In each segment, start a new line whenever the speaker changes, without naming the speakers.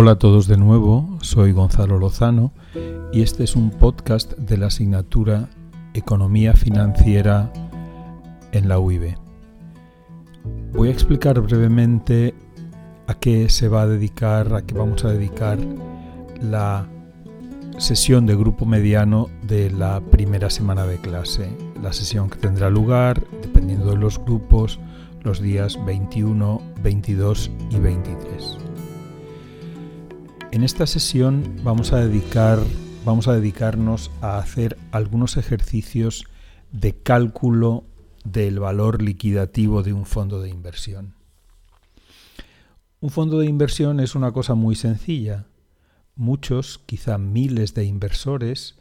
Hola a todos de nuevo, soy Gonzalo Lozano y este es un podcast de la asignatura Economía Financiera en la UIB. Voy a explicar brevemente a qué se va a dedicar, a qué vamos a dedicar la sesión de grupo mediano de la primera semana de clase. La sesión que tendrá lugar, dependiendo de los grupos, los días 21, 22 y 23. En esta sesión vamos a dedicar vamos a dedicarnos a hacer algunos ejercicios de cálculo del valor liquidativo de un fondo de inversión. Un fondo de inversión es una cosa muy sencilla. Muchos, quizá miles de inversores,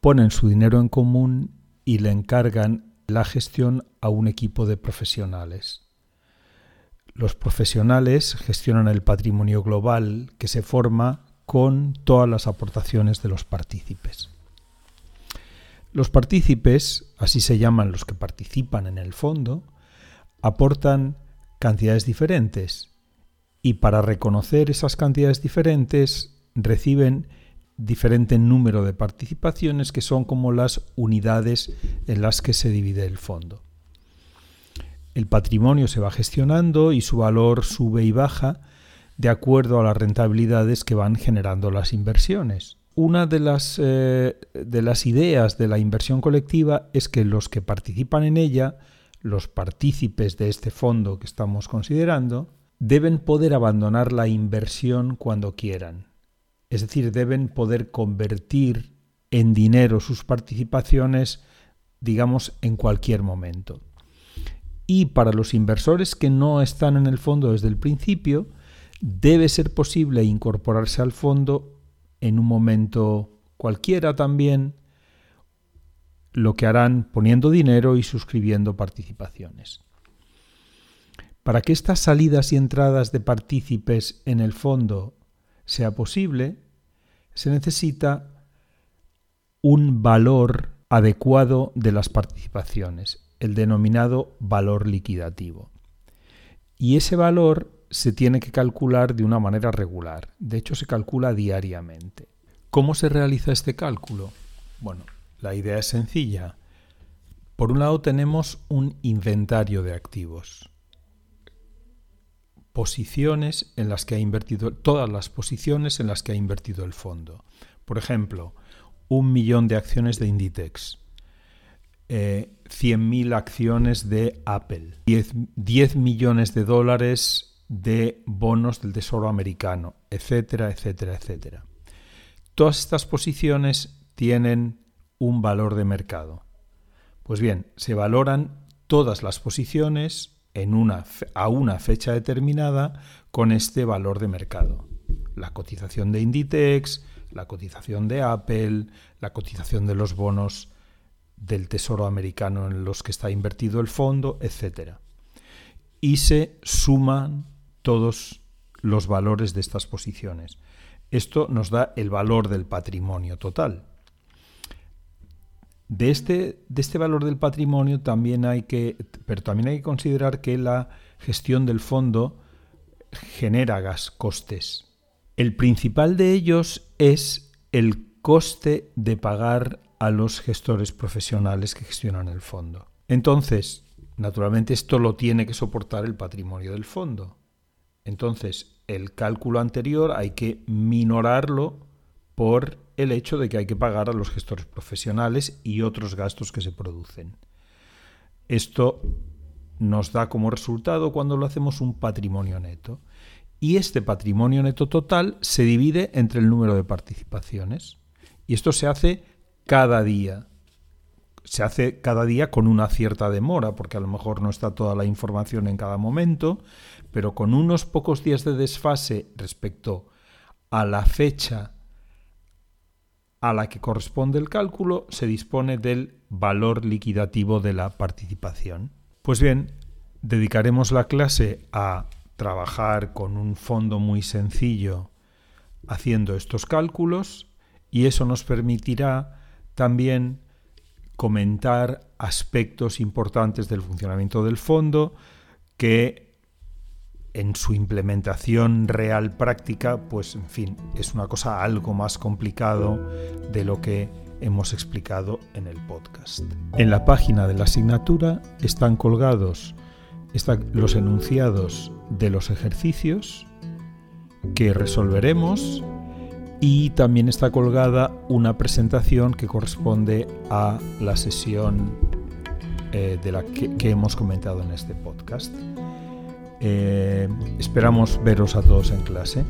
ponen su dinero en común y le encargan la gestión a un equipo de profesionales. Los profesionales gestionan el patrimonio global que se forma con todas las aportaciones de los partícipes. Los partícipes, así se llaman los que participan en el fondo, aportan cantidades diferentes y para reconocer esas cantidades diferentes reciben diferente número de participaciones que son como las unidades en las que se divide el fondo. El patrimonio se va gestionando y su valor sube y baja de acuerdo a las rentabilidades que van generando las inversiones. Una de las, eh, de las ideas de la inversión colectiva es que los que participan en ella, los partícipes de este fondo que estamos considerando, deben poder abandonar la inversión cuando quieran. Es decir, deben poder convertir en dinero sus participaciones, digamos, en cualquier momento. Y para los inversores que no están en el fondo desde el principio, debe ser posible incorporarse al fondo en un momento cualquiera también, lo que harán poniendo dinero y suscribiendo participaciones. Para que estas salidas y entradas de partícipes en el fondo sea posible, se necesita un valor adecuado de las participaciones, el denominado valor liquidativo. Y ese valor se tiene que calcular de una manera regular, de hecho se calcula diariamente. ¿Cómo se realiza este cálculo? Bueno, la idea es sencilla. Por un lado tenemos un inventario de activos posiciones en las que ha invertido, todas las posiciones en las que ha invertido el fondo. Por ejemplo, un millón de acciones de Inditex, eh, 100.000 acciones de Apple, 10, 10 millones de dólares de bonos del Tesoro americano, etcétera, etcétera, etcétera. Todas estas posiciones tienen un valor de mercado. Pues bien, se valoran todas las posiciones a una fecha determinada con este valor de mercado. La cotización de Inditex, la cotización de Apple, la cotización de los bonos del Tesoro americano en los que está invertido el fondo, etc. Y se suman todos los valores de estas posiciones. Esto nos da el valor del patrimonio total. De este, de este valor del patrimonio también hay que, pero también hay que considerar que la gestión del fondo genera gas costes. El principal de ellos es el coste de pagar a los gestores profesionales que gestionan el fondo. Entonces, naturalmente esto lo tiene que soportar el patrimonio del fondo. Entonces, el cálculo anterior hay que minorarlo por el hecho de que hay que pagar a los gestores profesionales y otros gastos que se producen. Esto nos da como resultado cuando lo hacemos un patrimonio neto. Y este patrimonio neto total se divide entre el número de participaciones. Y esto se hace cada día. Se hace cada día con una cierta demora, porque a lo mejor no está toda la información en cada momento, pero con unos pocos días de desfase respecto a la fecha a la que corresponde el cálculo se dispone del valor liquidativo de la participación. Pues bien, dedicaremos la clase a trabajar con un fondo muy sencillo haciendo estos cálculos y eso nos permitirá también comentar aspectos importantes del funcionamiento del fondo que en su implementación real práctica, pues en fin, es una cosa algo más complicado de lo que hemos explicado en el podcast. En la página de la asignatura están colgados los enunciados de los ejercicios que resolveremos y también está colgada una presentación que corresponde a la sesión eh, de la que, hemos comentado en este podcast. Eh, esperamos veros a todos en clase.